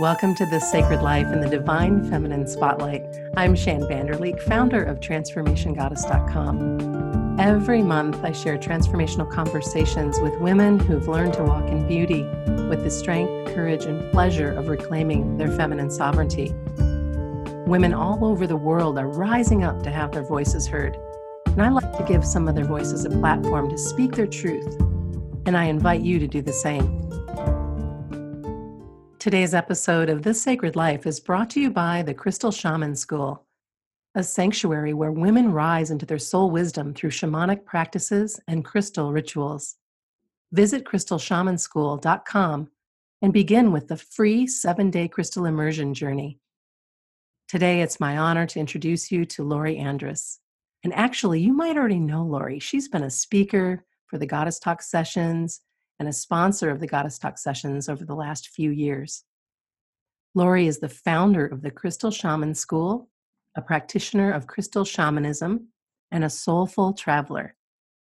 Welcome to the Sacred Life and the Divine Feminine Spotlight. I'm Shann Vander Leek, founder of TransformationGoddess.com. Every month, I share transformational conversations with women who've learned to walk in beauty with the strength, courage, and pleasure of reclaiming their feminine sovereignty. Women all over the world are rising up to have their voices heard. And I like to give some of their voices a platform to speak their truth. And I invite you to do the same. Today's episode of This Sacred Life is brought to you by the Crystal Shaman School, a sanctuary where women rise into their soul wisdom through shamanic practices and crystal rituals. Visit crystalshamanschool.com and begin with the free seven day crystal immersion journey. Today, it's my honor to introduce you to Lori Andrus. And actually, you might already know Lori. She's been a speaker for the Goddess Talk sessions and a sponsor of the Goddess Talk sessions over the last few years. Lori is the founder of the Crystal Shaman School, a practitioner of crystal shamanism, and a soulful traveler.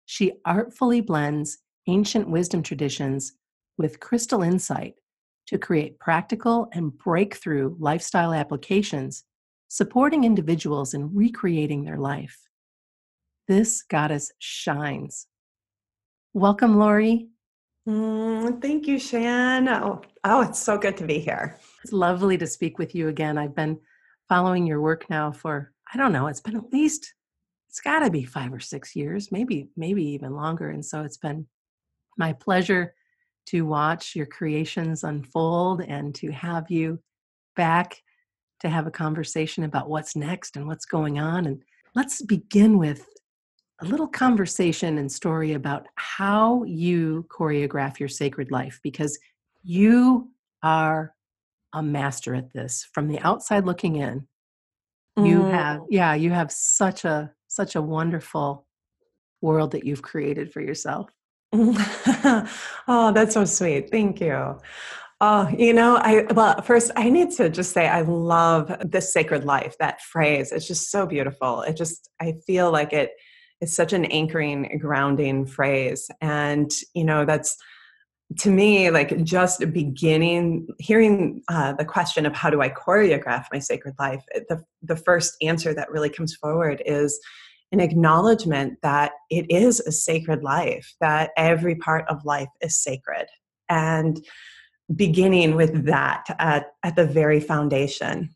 She artfully blends ancient wisdom traditions with crystal insight to create practical and breakthrough lifestyle applications, supporting individuals in recreating their life. This goddess shines. Welcome, Lori. Mm, thank you, Shann. Oh, oh, it's so good to be here. It's lovely to speak with you again. I've been following your work now for, I don't know, it's been at least, it's got to be five or six years, maybe, maybe even longer. And so it's been my pleasure to watch your creations unfold and to have you back to have a conversation about what's next and what's going on. And let's begin with a little conversation and story about how you choreograph your sacred life because you are a master at this from the outside looking in you mm. have yeah you have such a such a wonderful world that you've created for yourself oh that's so sweet thank you Oh, you know, I well, first I need to just say I love this sacred life. That phrase, it's just so beautiful. It just I feel like it is such an anchoring, grounding phrase. And, you know, that's to me like just beginning hearing uh, the question of how do i choreograph my sacred life the, the first answer that really comes forward is an acknowledgement that it is a sacred life that every part of life is sacred and beginning with that at, at the very foundation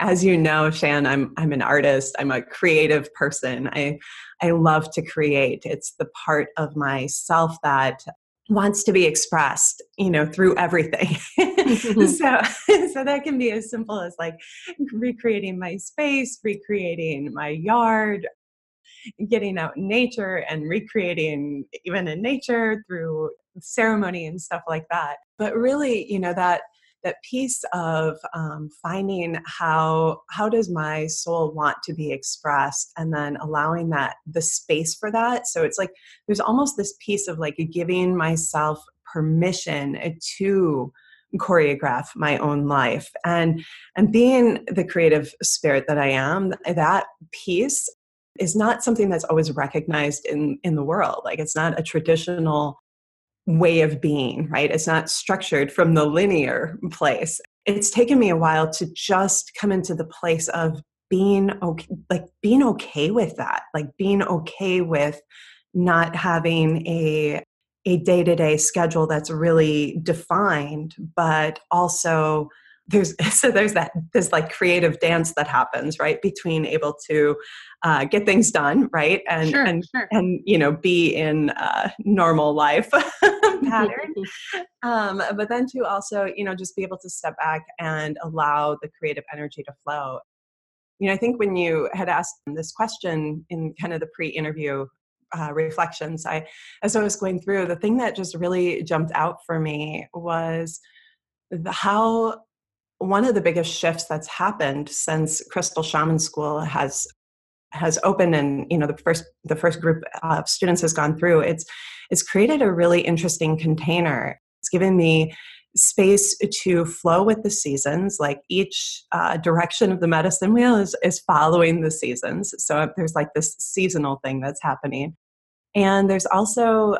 as you know, Shann, I'm I'm an artist. I'm a creative person. I I love to create. It's the part of myself that wants to be expressed, you know, through everything. Mm-hmm. so so that can be as simple as like recreating my space, recreating my yard, getting out in nature and recreating even in nature through ceremony and stuff like that. But really, you know, that that piece of um, finding how how does my soul want to be expressed and then allowing that the space for that. So it's like there's almost this piece of like giving myself permission to choreograph my own life. And and being the creative spirit that i am that piece is not something that's always recognized in in the world. Like it's not a traditional way of being, right? It's not structured from the linear place. It's taken me a while to just come into the place of being okay, like being okay with that, like being okay with not having a a day-to-day schedule that's really defined, but also there's so there's that this like creative dance that happens right between able to uh, get things done right and sure, and sure. and you know be in uh, normal life pattern um, but then to also you know just be able to step back and allow the creative energy to flow you know i think when you had asked this question in kind of the pre-interview uh, reflections i as i was going through the thing that just really jumped out for me was the, how one of the biggest shifts that's happened since Crystal Shaman School has has opened and you know the first the first group of students has gone through it's it's created a really interesting container. It's given me space to flow with the seasons like each uh, direction of the medicine wheel is, is following the seasons. So there's like this seasonal thing that's happening. And there's also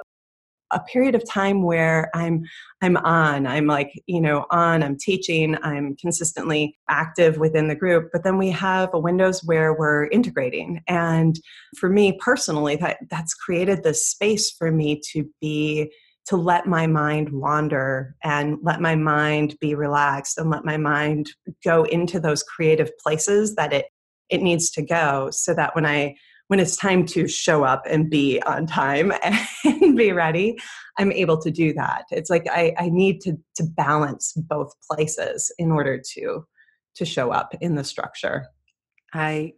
a period of time where i'm i'm on i'm like you know on i'm teaching i'm consistently active within the group but then we have a windows where we're integrating. And for me personally that that's created this space for me to be to let my mind wander and let my mind be relaxed and let my mind go into those creative places that it it needs to go so that when i when it's time to show up and be on time and be ready, I'm able to do that. It's like I, I need to to balance both places in order to to show up in the structure. I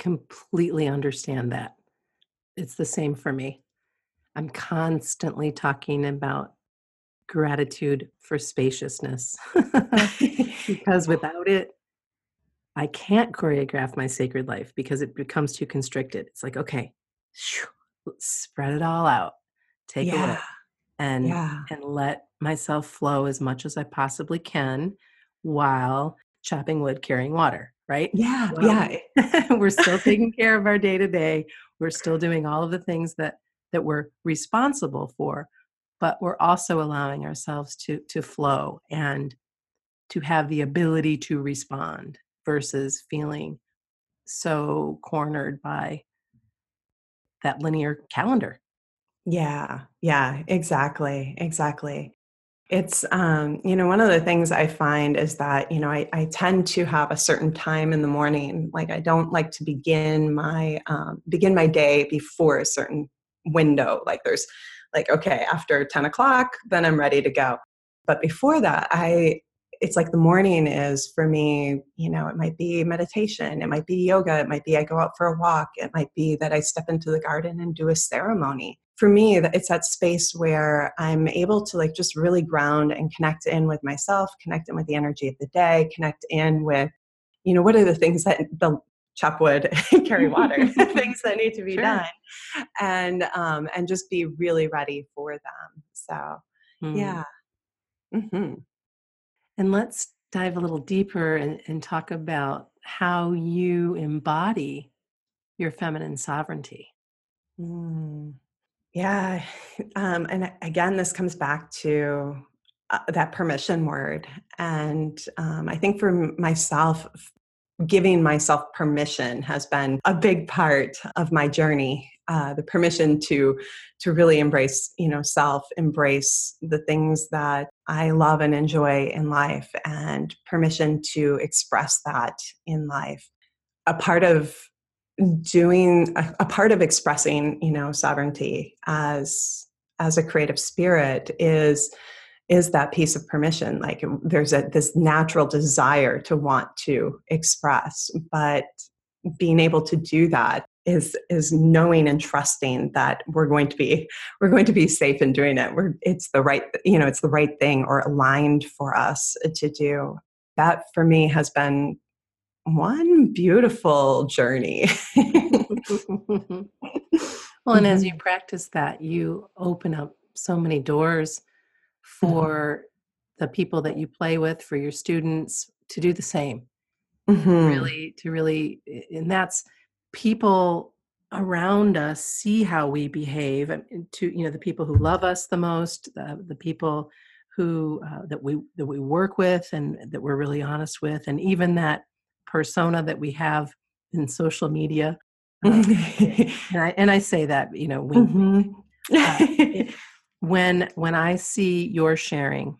completely understand that. It's the same for me. I'm constantly talking about gratitude for spaciousness because without it, I can't choreograph my sacred life because it becomes too constricted. It's like, okay, spread it all out, take yeah. away, and yeah. and let myself flow as much as I possibly can while chopping wood, carrying water. Right? Yeah, well, yeah. we're still taking care of our day to day. We're still doing all of the things that that we're responsible for, but we're also allowing ourselves to to flow and to have the ability to respond versus feeling so cornered by that linear calendar. Yeah, yeah, exactly, exactly. It's, um, you know, one of the things I find is that, you know, I, I tend to have a certain time in the morning. Like I don't like to begin my um, begin my day before a certain window. Like there's, like okay, after ten o'clock, then I'm ready to go. But before that, I it's like the morning is for me, you know, it might be meditation, it might be yoga, it might be I go out for a walk, it might be that I step into the garden and do a ceremony. For me, it's that space where I'm able to like just really ground and connect in with myself, connect in with the energy of the day, connect in with, you know, what are the things that the chop wood, carry water, things that need to be sure. done, and um, and just be really ready for them. So, mm. yeah. Mm-hmm. And let's dive a little deeper and, and talk about how you embody your feminine sovereignty. Mm. Yeah. Um, and again, this comes back to uh, that permission word. And um, I think for myself, giving myself permission has been a big part of my journey uh, the permission to to really embrace you know self embrace the things that i love and enjoy in life and permission to express that in life. A part of doing a, a part of expressing you know sovereignty as as a creative spirit is is that piece of permission. Like there's a this natural desire to want to express but being able to do that is is knowing and trusting that we're going to be we're going to be safe in doing it we're it's the right you know it's the right thing or aligned for us to do that for me has been one beautiful journey well and as you mm-hmm. practice that you open up so many doors mm-hmm. for the people that you play with for your students to do the same mm-hmm. really to really and that's people around us see how we behave to you know the people who love us the most the, the people who uh, that we that we work with and that we're really honest with and even that persona that we have in social media uh, and I and I say that you know we, mm-hmm. uh, when when I see your sharing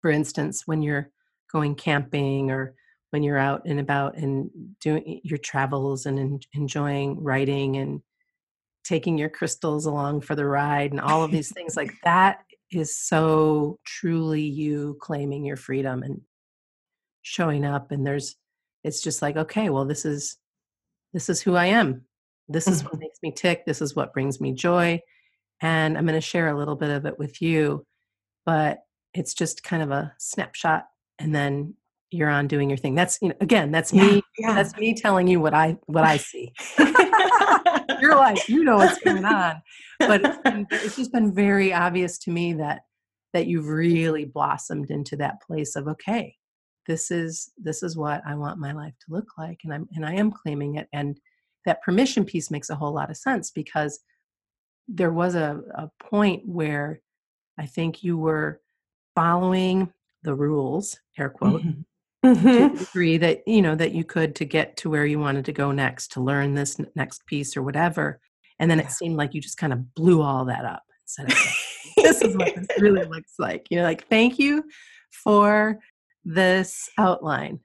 for instance when you're going camping or when you're out and about and doing your travels and en- enjoying writing and taking your crystals along for the ride and all of these things like that is so truly you claiming your freedom and showing up and there's it's just like okay well this is this is who i am. This is what mm-hmm. makes me tick. This is what brings me joy. And i'm going to share a little bit of it with you but it's just kind of a snapshot and then you're on doing your thing. That's you know, again, that's yeah, me. Yeah. That's me telling you what I what I see. you're like, you know what's going on, but it's, been, it's just been very obvious to me that that you've really blossomed into that place of okay, this is this is what I want my life to look like, and I'm and I am claiming it. And that permission piece makes a whole lot of sense because there was a, a point where I think you were following the rules, air quote, mm-hmm. Mhm. to the degree that you know that you could to get to where you wanted to go next, to learn this n- next piece or whatever. And then Yeah. it seemed like you just kind of blew all that up of saying, this is what this really looks like. You're like, thank you for this outline,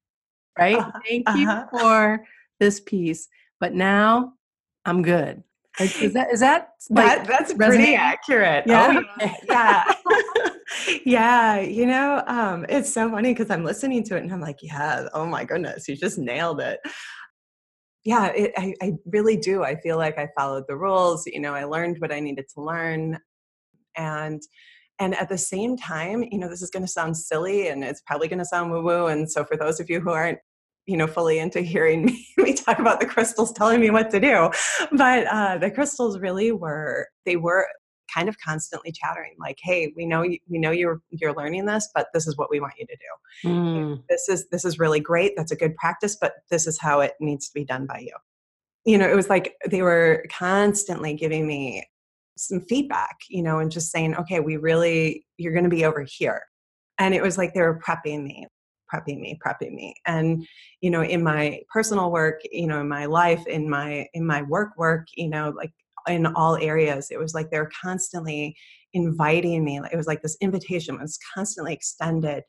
right? Uh-huh, Thank you uh-huh. for this piece, but now I'm good. Like, is that is that like that, that's pretty accurate. Yeah? Oh, yeah. yeah. Yeah. You know, um, it's so funny because I'm listening to it and I'm like, yeah, oh my goodness, you just nailed it. Yeah, it, I, I really do. I feel like I followed the rules. You know, I learned what I needed to learn. And and at the same time, you know, this is going to sound silly and it's probably going to sound woo woo. And so, for those of you who aren't, you know, fully into hearing me, me talk about the crystals telling me what to do, but uh, the crystals really were they were kind of constantly chattering like hey we know you, we know you're you're learning this but this is what we want you to do. Mm, this is this is really great that's a good practice but this is how it needs to be done by you. You know it was like they were constantly giving me some feedback you know and just saying okay we really you're going to be over here. And it was like they were prepping me prepping me prepping me. And you know in my personal work you know in my life in my in my work work you know like in all areas it was like they're constantly inviting me it was like this invitation was constantly extended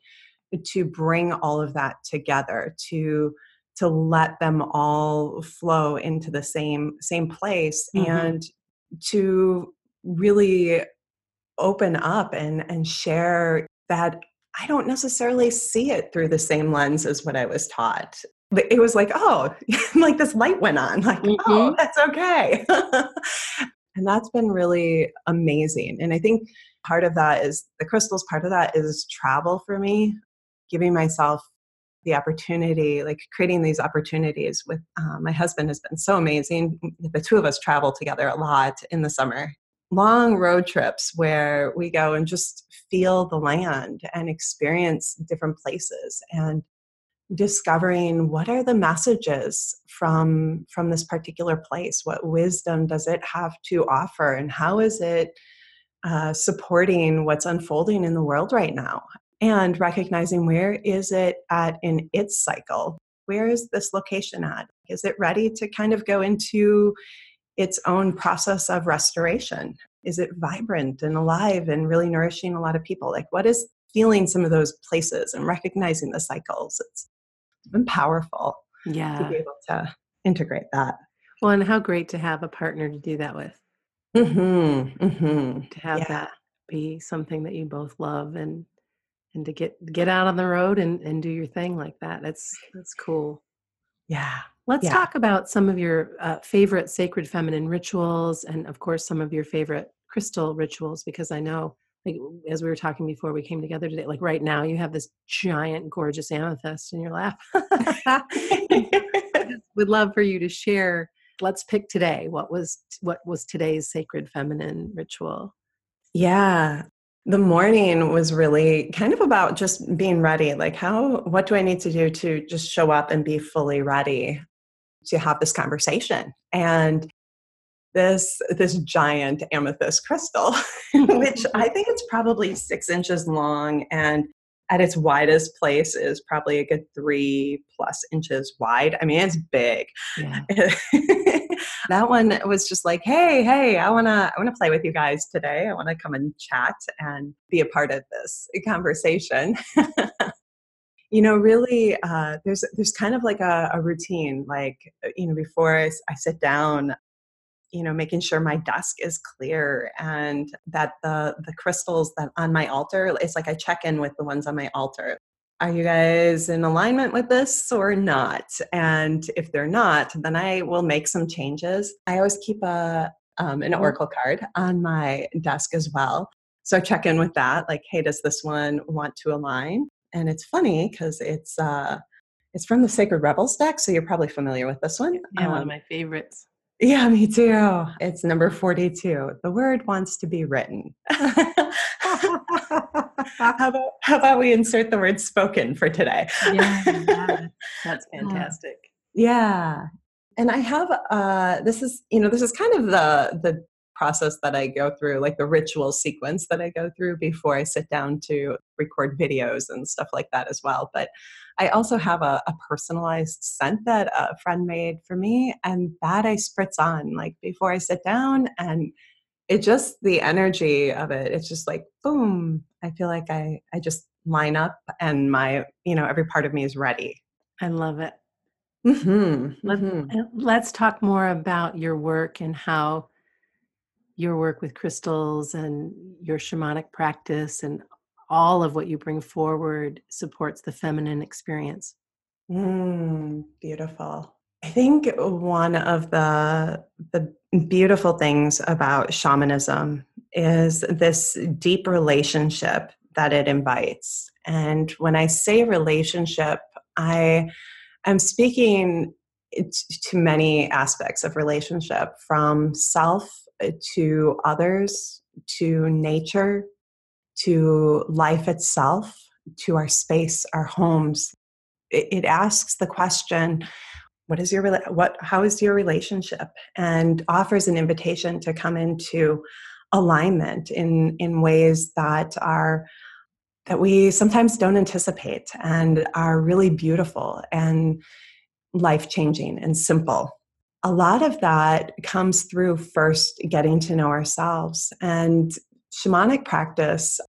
to bring all of that together to to let them all flow into the same same place Mhm. and to really open up and and share that I don't necessarily see it through the same lens as what I was taught. But it was like, oh, like this light went on. Like, oh, Mhm. that's okay. and that's been really amazing. And I think part of that is the crystals, part of that is travel for me, giving myself the opportunity, like creating these opportunities with uh, my husband has been so amazing. The two of us travel together a lot in the summer. Long road trips where we go and just feel the land and experience different places and discovering what are the messages from from this particular place? What wisdom does it have to offer? And how is it uh, supporting what's unfolding in the world right now? And recognizing where is it at in its cycle? Where is this location at? Is it ready to kind of go into its own process of restoration? Is it vibrant and alive and really nourishing a lot of people? Like what is feeling some of those places and recognizing the cycles? It's been powerful yeah. to be able to integrate that Well, and how great to have a partner to do that with. mm-hmm, mm-hmm. To have Yeah. that be something that you both love and and to get get out on the road and and do your thing like that. That's that's cool. yeah Let's Yeah. talk about some of your uh, favorite sacred feminine rituals, and of course, some of your favorite crystal rituals. Because I know, like as we were talking before we came together today, like right now, you have this giant, gorgeous amethyst in your lap. Would love for you to share. Let's pick today. What was what was today's sacred feminine ritual? Yeah. The morning was really kind of about just being ready. Like, how, what do I need to do to just show up and be fully ready to have this conversation? And this, this giant amethyst crystal, which I think it's probably six inches long and at its widest place is probably a good three plus inches wide. I mean, it's big. Yeah. that one was just like, hey, hey, I wanna I wanna play with you guys today. I wanna come and chat and be a part of this conversation. you know, really, uh, there's there's kind of like a, a routine, like you know, before I sit down. You know, making sure my desk is clear and that the the crystals that on my altar, it's like I check in with the ones on my altar are you guys in alignment with this or not? And if they're not, then I will make some changes. I always keep a um, an oracle card on my desk as well, so I check in with that. Like, hey, does this one want to align? And it's funny because it's uh, it's from the Sacred Rebels deck, so you're probably familiar with this one. Yeah, one of Um, my favorites. Yeah, me too. It's number 42. The word wants to be written. how, about, how about we insert the word spoken for today? Yeah, yeah, that's fantastic. Yeah. And I have uh this is, you know, this is kind of the the process that I go through, like the ritual sequence that I go through before I sit down to record videos and stuff like that as well. But I also have a, a personalized scent that a friend made for me, and that I spritz on like before I sit down. And it just the energy of it, it's just like boom. I feel like I I just line up and my you know every part of me is ready. I love it. Mm-hmm. Let, mm-hmm. Let's talk more about your work and how your work with crystals and your shamanic practice and all of what you bring forward supports the feminine experience. Mm, beautiful. I think one of the the beautiful things about shamanism is this deep relationship that it invites. And when I say relationship, I am speaking to many aspects of relationship from self Uh, to others to nature to life itself to our space our homes. It, it asks the question what is your what how is your relationship? and offers an invitation to come into alignment in in ways that are that we sometimes don't anticipate and are really beautiful and life changing and simple a lot of that comes through first getting to know ourselves and shamanic practice.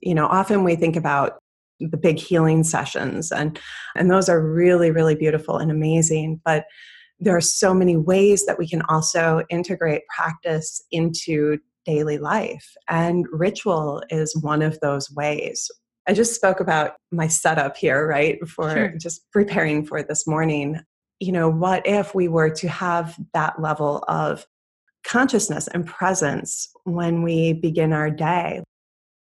You know often we think about the big healing sessions and and those are really really beautiful and amazing but there are so many ways that we can also integrate practice into daily life and ritual is one of those ways. I just spoke about my setup here right for sure. just preparing for this morning you know what if we were to have that level of consciousness and presence when we begin our day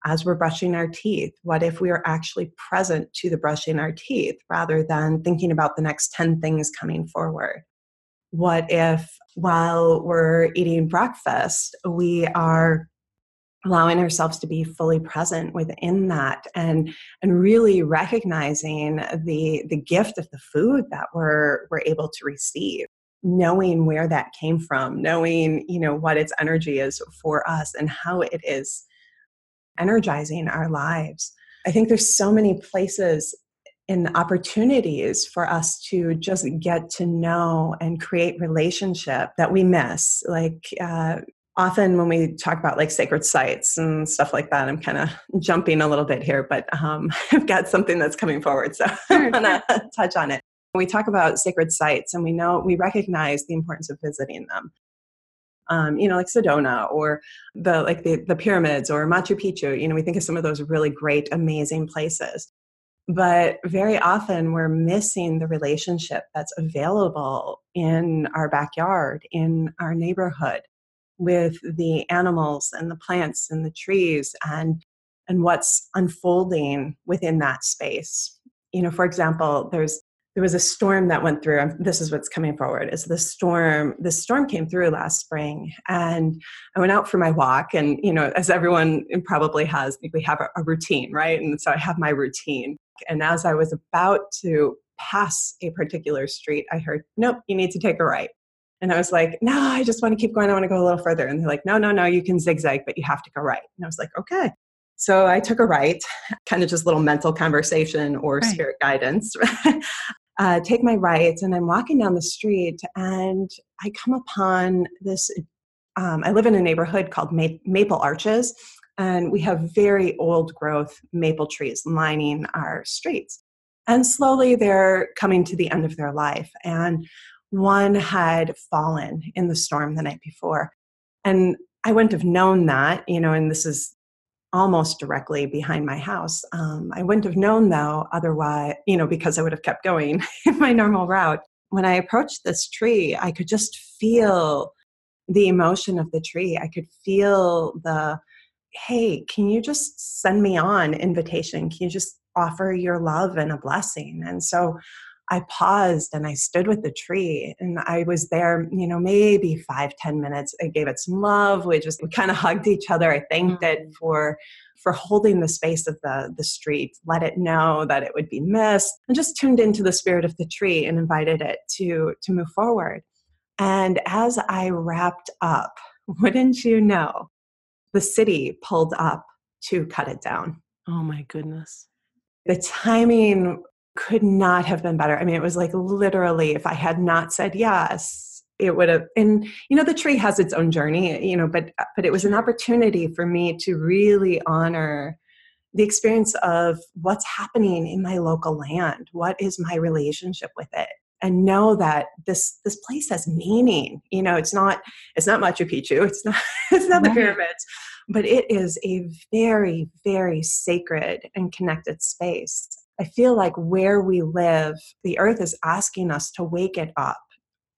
as we're brushing our teeth? What if we are actually present to the brushing our teeth rather than thinking about the next 10 things coming forward? What if while we're eating breakfast, we are allowing ourselves to be fully present within that and and really recognizing the the gift of the food that we're we're able to receive knowing where that came from knowing you know what its energy is for us and how it is energizing our lives. I think there's so many places and opportunities for us to just get to know and create relationship that we miss. Like uh, often when we talk about like sacred sites and stuff like that, I'm kind of jumping a little bit here, but um, I've got something that's coming forward, so I'm gonna touch on it. We talk about sacred sites, and we know we recognize the importance of visiting them um, you know, like Sedona or the like the, the pyramids or Machu Picchu. You know, we think of some of those really great, amazing places. But very often we're missing the relationship that's available in our backyard, in our neighborhood, with the animals and the plants and the trees and and what's unfolding within that space. You know, for example, there's there was a storm that went through And this is what's coming forward is the storm the storm came through last spring and i went out for my walk and you know as everyone probably has we have a, a routine right? And so i have my routine. And as i was about to pass a particular street i heard nope you need to take a right and I was like, no, I just want to keep going. I want to go a little further. And they're like, no, no, no, you can zigzag, but you have to go right. And I was like, okay. So I took a right, kind of just little mental conversation or right. spirit guidance. uh, take my right, and I'm walking down the street, and I come upon this. Um, I live in a neighborhood called Ma- Maple Arches, and we have very old growth maple trees lining our streets. And slowly they're coming to the end of their life. And one had fallen in the storm the night before. And I wouldn't have known that, you know, and this is almost directly behind my house. Um, I wouldn't have known though, otherwise, you know, because I would have kept going in my normal route. When I approached this tree, I could just feel the emotion of the tree. I could feel the, hey, can you just send me on invitation? Can you just offer your love and a blessing? And so I paused and I stood with the tree and I was there, you know, maybe five ten minutes. I gave it some love. We just we kind of hugged each other. I thanked it mm. for for holding the space of the the street, let it know that it would be missed, and just tuned into the spirit of the tree and invited it to to move forward. And as I wrapped up wouldn't you know, the city pulled up to cut it down. Oh my goodness. The timing could not have been better. I mean, it was like literally, if I had not said yes, it would have. And you know, the tree has its own journey, you know, but uh, but it was an opportunity for me to really honor the experience of what's happening in my local land. What is my relationship with it? and know that this this place has meaning you know it's not it's not machu picchu it's not it's not the pyramids but it is a very very sacred and connected space i feel like where we live the earth is asking us to wake it up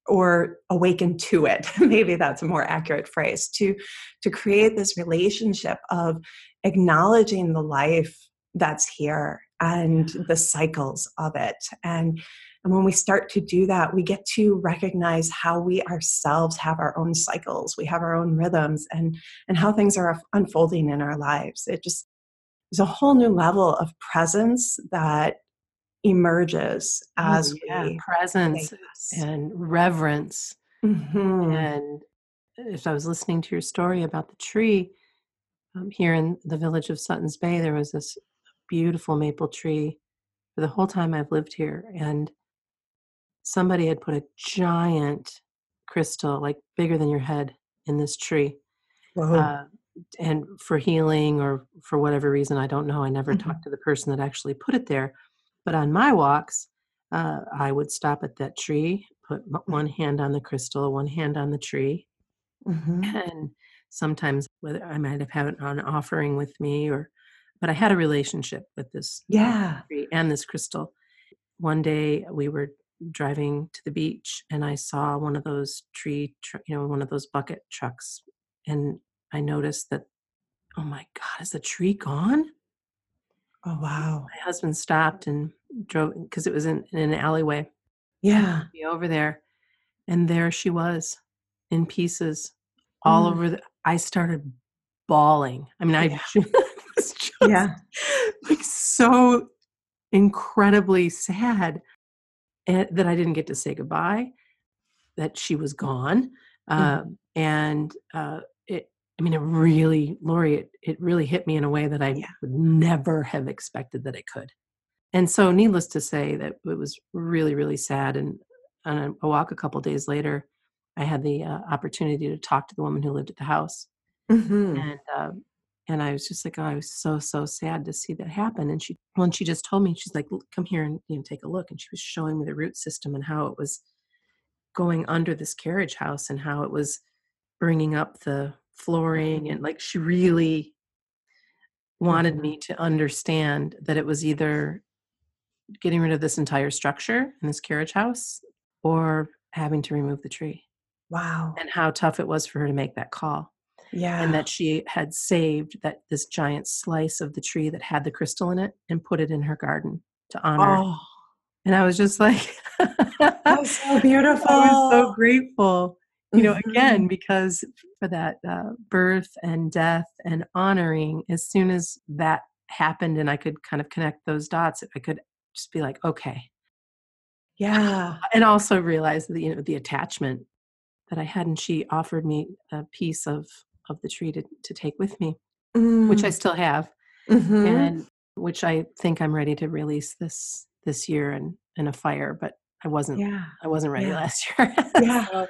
or awaken to it. Maybe that's a more accurate phrase to to create this relationship of acknowledging the life that's here and the cycles of it. And and when we start to do that, we get to recognize how we ourselves have our own cycles, we have our own rhythms, and, and how things are unfolding in our lives. It just is a whole new level of presence that emerges as oh, yeah. we presence and reverence. Mm-hmm. And if I was listening to your story about the tree um, here in the village of Sutton's Bay, there was this beautiful maple tree for the whole time I've lived here. And somebody had put a giant crystal, like bigger than your head, in this tree. Uh, and for healing or for whatever reason, I don't know. I never mm-hmm. talked to the person that actually put it there. But on my walks, uh, I would stop at that tree, put one hand on the crystal, one hand on the tree, mm-hmm. and sometimes whether I might have had an offering with me or, but I had a relationship with this yeah tree and this crystal. One day we were driving to the beach and I saw one of those tree, tr- you know, one of those bucket trucks. And I noticed that, oh my God, is the tree gone? Oh, wow. My husband stopped and drove because it was in, in an alleyway. Yeah. Be Over there. And there she was in pieces all mm. over the. I started bawling. I mean, yeah. I was just yeah. like so incredibly sad and, that I didn't get to say goodbye, that she was gone. Mm-hmm. Uh, and uh, I mean, it really, Lori, it, it really hit me in a way that I yeah. would never have expected that it could. And so, needless to say, that it was really, really sad. And on a walk a couple days later, I had the uh, opportunity to talk to the woman who lived at the house. Mm-hmm. And uh, and I was just like, oh, I was so so sad to see that happen. And she, when she just told me, she's like, come here and you know take a look. And she was showing me the root system and how it was going under this carriage house and how it was bringing up the flooring and like she really wanted mm-hmm. me to understand that it was either getting rid of this entire structure in this carriage house or having to remove the tree. Wow. And how tough it was for her to make that call yeah and that she had saved that this giant slice of the tree that had the crystal in it and put it in her garden to honor oh. and i was just like that's so beautiful i was so grateful you know mm-hmm. again because for that uh, birth and death and honoring as soon as that happened and i could kind of connect those dots i could just be like okay yeah and also realize the you know the attachment that i had and she offered me a piece of of the tree to, to take with me, mm. which I mm. still have, mm-hmm. and which I think I'm ready to release this this year in in a fire. But I wasn't. Yeah. I wasn't ready yeah. last year. yeah. So,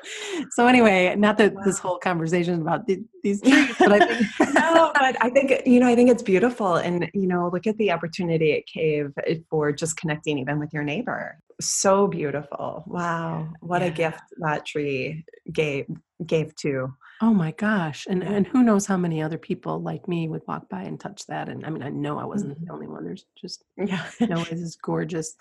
so, anyway, not that wow. this whole conversation about the, these trees, but I think no, but I think you know, I think it's beautiful, and you know, look at the opportunity it gave for just connecting even with your neighbor. So beautiful! Wow, what yeah. a gift that tree gave gave to Oh my gosh. And and who knows how many other people like me would walk by and touch that. And I mean, I know I wasn't mm-hmm. the only one. There's just yeah. know, this gorgeous,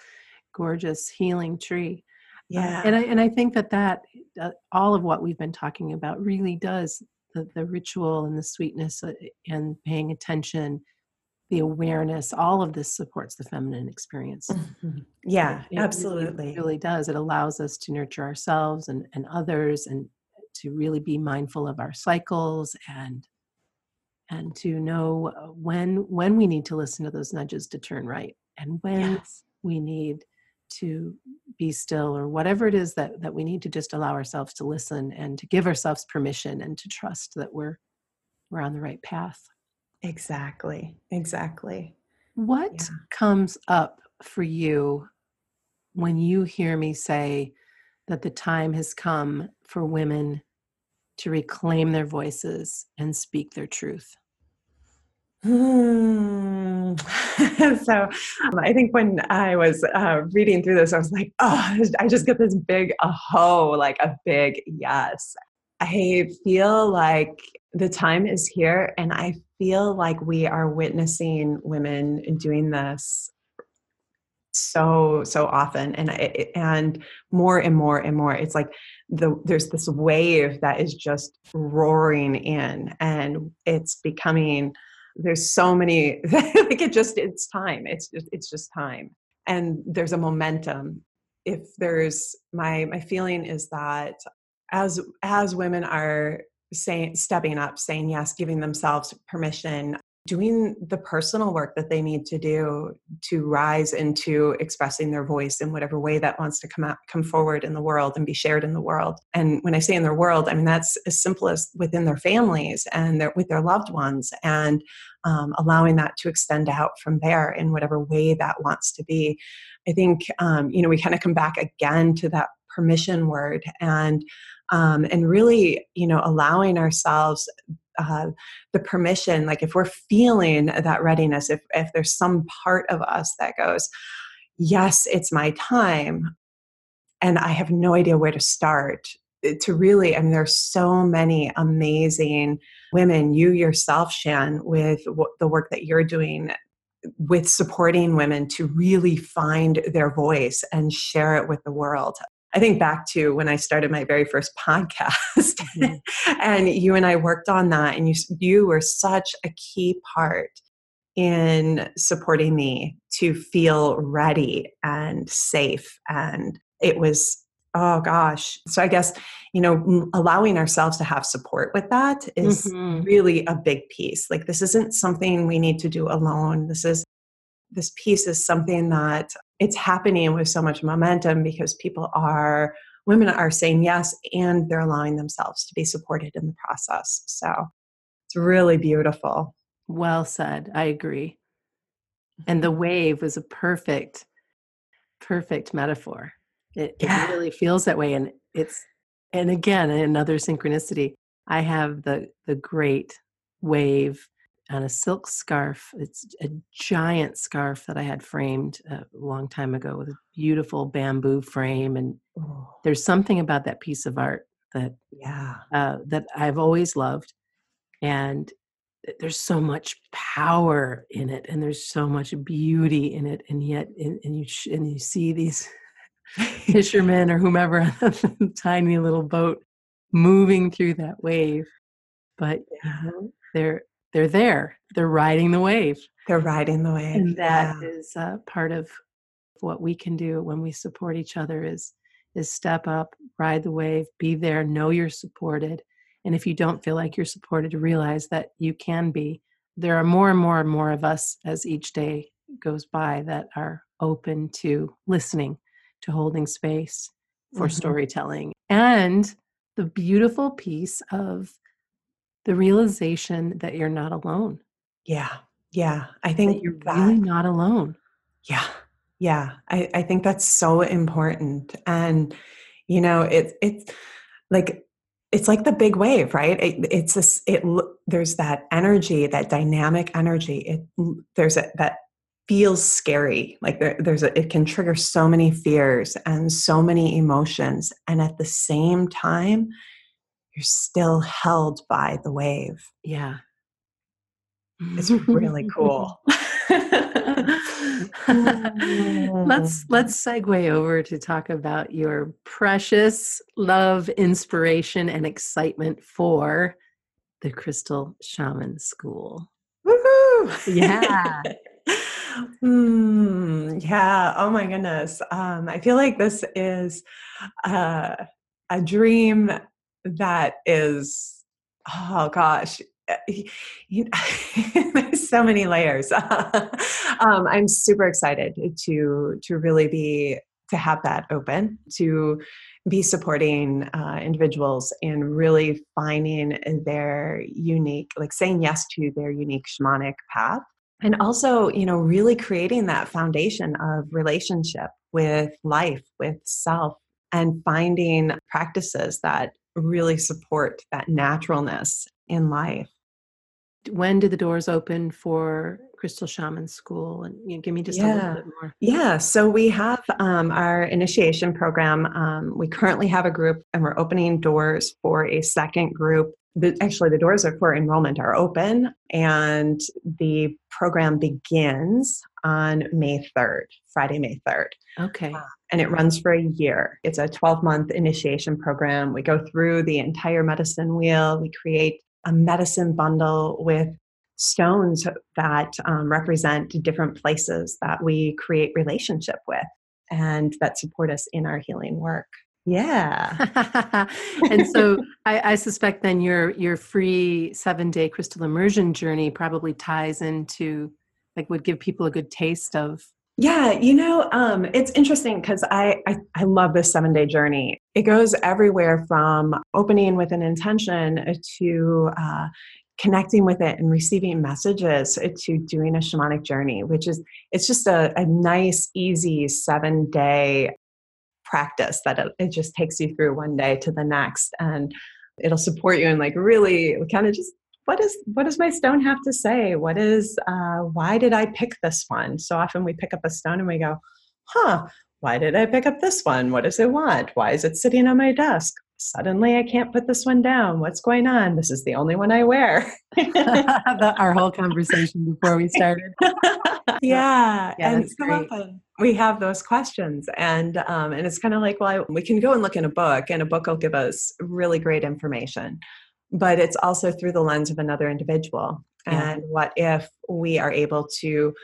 gorgeous healing tree. Yeah. Uh, and I and I think that that uh, all of what we've been talking about really does the, the ritual and the sweetness uh, and paying attention, the awareness, all of this supports the feminine experience. Mm-hmm. Yeah, it, it absolutely. Really, really does. It allows us to nurture ourselves and, and others and to really be mindful of our cycles and and to know uh, when when we need to listen to those nudges to turn right and when yes. we need to be still or whatever it is that that we need to just allow ourselves to listen and to give ourselves permission and to trust that we're we're on the right path. Exactly exactly. What yeah. comes up for you when you hear me say that the time has come for women to reclaim their voices and speak their truth Hmm. so um, I think when I was uh, reading through this, I was like, oh, I just get this big aho, like a big yes. I feel like the time is here, and I feel like we are witnessing women doing this so so often and and more and more and more it's like the there's this wave that is just roaring in and it's becoming there's so many like it just it's time it's just it's just time. And there's a momentum. If there's my my feeling is that as as women are saying stepping up saying yes giving themselves permission doing the personal work that they need to do to rise into expressing their voice in whatever way that wants to come out come forward in the world and be shared in the world. And when i say in their world i mean that's as simple as within their families and their, with their loved ones. And um, allowing that to extend out from there in whatever way that wants to be. I think um, you know we kind of come back again to that permission word and um, and really you know allowing ourselves uh, the permission like if we're feeling that readiness if if there's some part of us that goes yes it's my time and i have no idea where to start eh, to really i mean there's so many amazing women you yourself shann with the work that you're doing with supporting women to really find their voice and share it with the world I think back to when I started my very first podcast, mm-hmm. and you and I worked on that, and you you were such a key part in supporting me to feel ready and safe, and it was oh gosh. So I guess you know allowing ourselves to have support with that is mm-hmm. really a big piece. Like this isn't something we need to do alone. This is this piece is something that it's happening with so much momentum because people are women are saying yes and they're allowing themselves to be supported in the process so it's really beautiful well said i agree and the wave was a perfect perfect metaphor it, yeah. it really feels that way and it's and again another synchronicity i have the the great wave on a silk scarf. It's a giant scarf that I had framed a long time ago with a beautiful bamboo frame. And oh. there's something about that piece of art that yeah uh, that I've always loved, and there's so much power in it, and there's so much beauty in it, and yet and, and you and you see these fishermen or whomever on a tiny little boat moving through that wave, but yeah. they're they're there. They're riding the wave. They're riding the wave and that yeah. is uh, part of what we can do when we support each other is is step up ride the wave be there know you're supported. And if you don't feel like you're supported realize that you can be. There are more and more and more of us as each day goes by that are open to listening to holding space for mm-hmm. storytelling and the beautiful piece of the realization that you're not alone. Yeah. Yeah. I think that you're that, really not alone. Yeah. Yeah. I, I think that's so important. And, you know, it, it's like, it's like the big wave, right? It, it's this, it, there's that energy, that dynamic energy. It, there's a, that feels scary. Like there, there's a, it can trigger so many fears and so many emotions. And at the same time, you're still held by the wave. Yeah. It's really cool. let's let's segue over to talk about your precious love, inspiration, and excitement for the Crystal Shaman School. Woohoo! Yeah. mm, yeah. Oh my goodness. Um, I feel like this is uh, a dream that is oh gosh eh, there's so many layers um, i'm super excited to to really be to have that open to be supporting uh, individuals and really finding their unique like saying yes to their unique shamanic path and also you know really creating that foundation of relationship with life with self and finding practices that really support that naturalness in life. When did the doors open for crystal shaman school? And you know, give me just yeah. a little bit more. Yeah so we have um, our initiation program um, we currently have a group and we're opening doors for a second group the, actually the doors are for enrollment are open and the program begins on may 3rd friday may 3rd okay. Uh, and it runs for a year. It's a 12 month initiation program. We go through the entire medicine wheel. We create a medicine bundle with stones that um, represent different places that we create relationship with and that support us in our healing work yeah and so I, I, suspect then your your free seven day crystal immersion journey probably ties into like would give people a good taste of yeah, you know, um, it's interesting because I, I, I love this seven day journey. It goes everywhere from opening with an intention to uh, connecting with it and receiving messages to doing a shamanic journey, which is it's just a, a nice, easy seven day practice that it, it just takes you through one day to the next, and it'll support you and like really kind of just what is what does my stone have to say? What is uh, why did i pick this one? So often we pick up a stone and we go huh why did i pick up this one? What does it want? Why is it sitting on my desk suddenly i can't put this one down. What's going on? This is the only one i wear. Our whole conversation before we started. Yeah, yeah and so often we have those questions and um, and it's kind of like well I, we can go and look in a book and a book will give us really great information but it's also through the lens of another individual. Yeah. And what if we are able to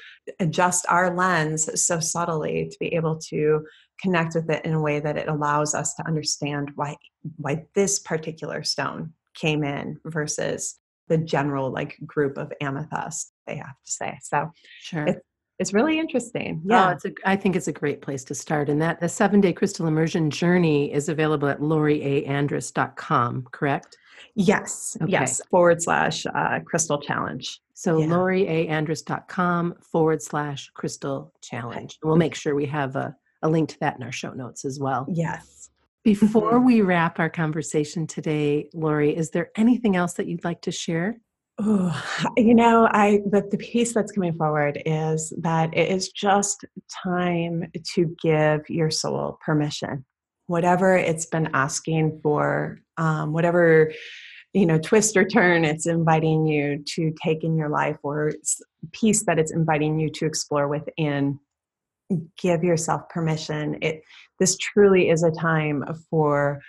adjust our lens so subtly to be able to connect with it in a way that it allows us to understand why why this particular stone came in versus the general like group of amethyst they have to say. So sure. It's, it's really interesting. Oh, yeah. Oh, it's a, I think it's a great place to start. And that the seven day crystal immersion journey is available at loriaandrus.com, correct? Yes, okay. yes, forward slash uh, crystal challenge. So yeah. loriaandrus.com forward slash crystal challenge. We'll make sure we have a, a link to that in our show notes as well. Yes. Before mm-hmm. we wrap our conversation today, Lori, is there anything else that you'd like to share? Oh, you know, I the, the piece that's coming forward is that it is just time to give your soul permission whatever it's been asking for, um, whatever you know twist or turn it's inviting you to take in your life or piece that it's inviting you to explore within give yourself permission it this truly is a time for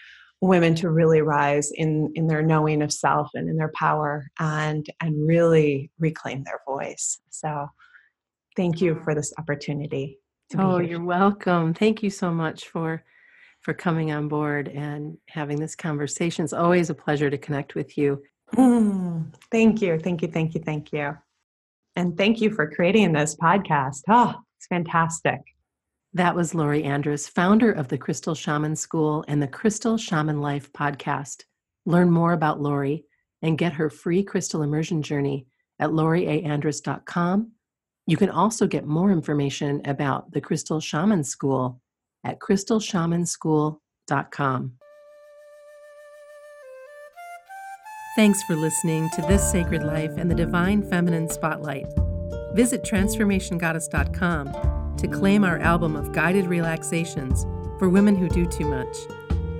women to really rise in in their knowing of self and in their power and and really reclaim their voice so thank you for this opportunity oh you're welcome thank you so much for for coming on board and having this conversation. It's always a pleasure to connect with you. Mm, thank you. Thank you. Thank you. Thank you. And thank you for creating this podcast. Oh, it's fantastic. That was Lori Andrus, founder of the Crystal Shaman School and the Crystal Shaman Life podcast. Learn more about Lori and get her free crystal immersion journey at loriaandrus.com. You can also get more information about the Crystal Shaman School at crystalshamanschool.com. Thanks for listening to This Sacred Life and the Divine Feminine Spotlight. Visit transformationgoddess.com to claim our album of guided relaxations for women who do too much.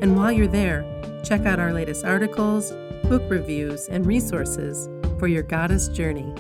And while you're there, check out our latest articles, book reviews, and resources for your goddess journey.